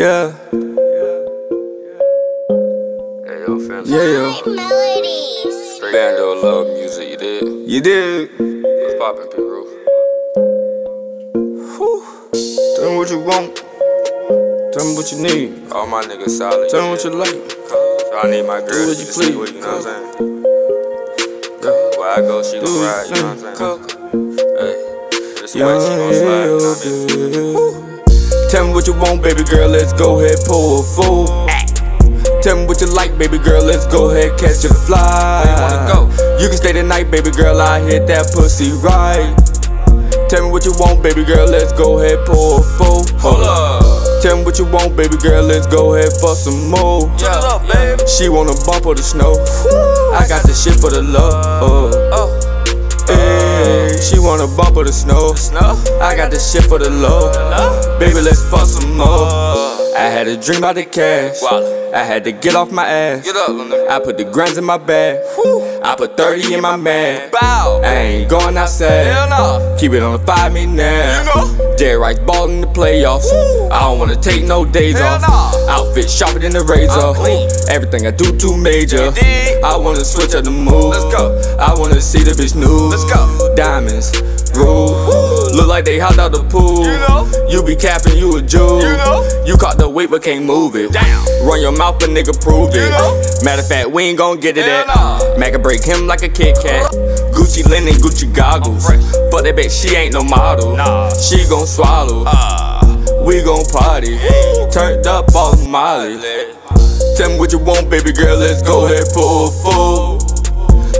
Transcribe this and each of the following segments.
Yeah, Yeah. Yeah. Hey, yo, fam. yeah, yo. Melodies. Straight bando love music, you did. You did. What's poppin', P. Roof? Tell me what you want. Tell me what you need. All my niggas solid. Tell me you what you did. like. So I need my girl Do to what she you can see please. with, you know what I'm saying? Where I go, she Do gon' it. ride, you know what I'm saying? Coke. Hey, this Yeah, way she gon' slide, you know what I mean? Tell me what you want, baby girl. Let's go ahead, pull a fool. Tell me what you like, baby girl. Let's go ahead, catch a fly. Where you wanna go? You can stay the night, baby girl. I hit that pussy right. Tell me what you want, baby girl. Let's go ahead, pull a fool. Hold up. Tell me what you want, baby girl. Let's go ahead for some more. Yeah, up, baby. She wanna bump or the snow. I got the shit for the love. Oh, She wanna bump or the snow. snow? I got the shit for the. Love? Baby, let's fuck some more. Oh. I had a dream about the cash. I had to get off my ass. I put the grands in my bag. I put 30 in my bag. Bow. I ain't going outside. Hell no. Keep it on the five me now. You know? Ball in the playoffs. I don't wanna take no days Hell off. Outfit sharper than the razor. Everything I do too major. I wanna switch up the mood. Let's go. I wanna see the bitch new. Let's go. Diamonds, rule. Look like they hopped out the pool. You know? You be capping, you a Jew. You caught the weight but can't move it. Damn. Run your mouth, but nigga prove it. know? Matter of fact, we ain't gon' get it at. nah. Mac can break him like a Kit Kat. Gucci linen, Gucci goggles. But that bitch, she ain't no model. Nah. She gon' swallow. Ah. We gon' party. Turned up off Molly. Tell me what you want, baby girl. Let's go ahead, pull a fool.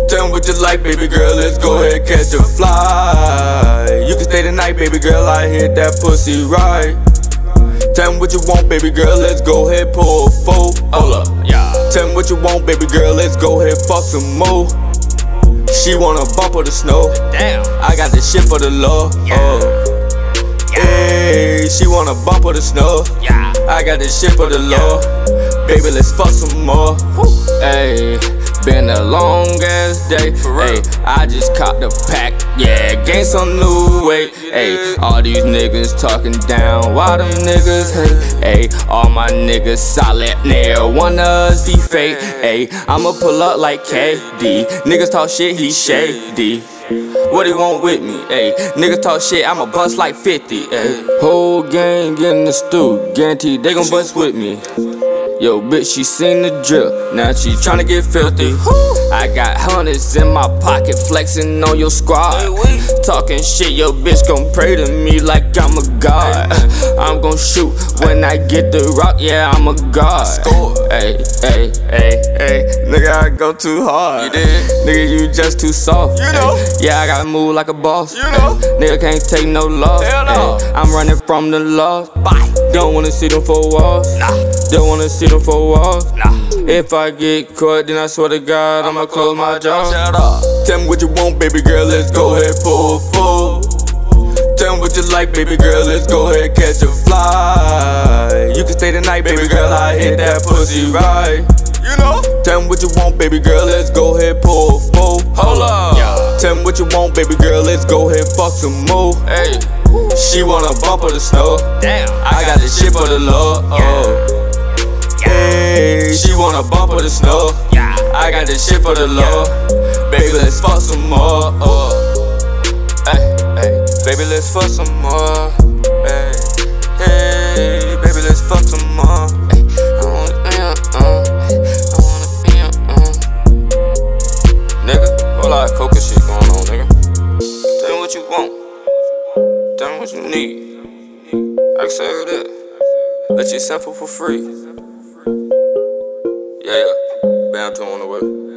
Tell me what you like, baby girl. Let's go ahead, catch a fly. You can stay the night, baby girl. I hit that pussy right. Tell me what you want, baby girl. Let's go ahead, pull a fool. Hold up. Yeah. Tell me what you want, baby girl. Let's go ahead, fuck some more. She wanna bump or the snow. Damn. I got the shit for the love. Oh. Hey, she wanna bump or the snow. Yeah. I got this shit for the law. Baby, let's fuck some more. Hey, a long ass day. For real. Hey, I just caught the pack. Yeah, gained some new weight. Hey, all these niggas talking down. Why them niggas hate? Hey, all my niggas solid. Near one of us be fake. Hey, I'ma pull up like KD. Niggas talk shit, he shady. What he want with me? Ayy, niggas talk shit, I'ma bust like 50. Ayy, whole gang in the stew, guaranteed they gon' bust with me. Yo, bitch, she seen the drill. now she tryna get filthy. I got hundreds in my pocket, flexing on your squad. Talking shit, your bitch gon' pray to me like I'm a god. I'm gon' shoot when I get the rock, yeah, I'm a god. Hey, hey, hey, hey, nigga, I go too hard. You did? Nigga, you just too soft. You know? Ay, Yeah, I gotta move like a boss. You know? Ay, Nigga can't take no loss. Hell no. Ay, I'm running from the law. Bye. Don't wanna see them four walls. Nah. Don't wanna see them four walls. Nah. If I get caught, then I swear to God, I'ma close my jaw. Shut up. Tell me what you want, baby girl, let's go ahead, pull a fool. Tell me what you like, baby girl, let's go ahead, catch a fly. You can stay the night, baby girl, I hit that pussy right. You know? Tell me what you want, baby girl, let's go ahead, pull a fool. Hold up. Yeah. Tell me what you want, baby girl, let's go ahead, fuck some more. Hey. She wanna bump or the snow. Damn. I got this shit for the love. Oh. Hey, she wanna bump or the snow. Yeah. I got this shit for the love. Baby, let's fuck some more. Oh. Hey, hey, baby, let's fuck some more. Hey, hey, baby, let's fuck some more. Hey, I wanna be uh, I wanna be uh. Nigga, whole lot of coca shit going on, nigga. Tell me what you want. What you need. I can that. Let you sample for free. Yeah, yeah. Bam to on the way.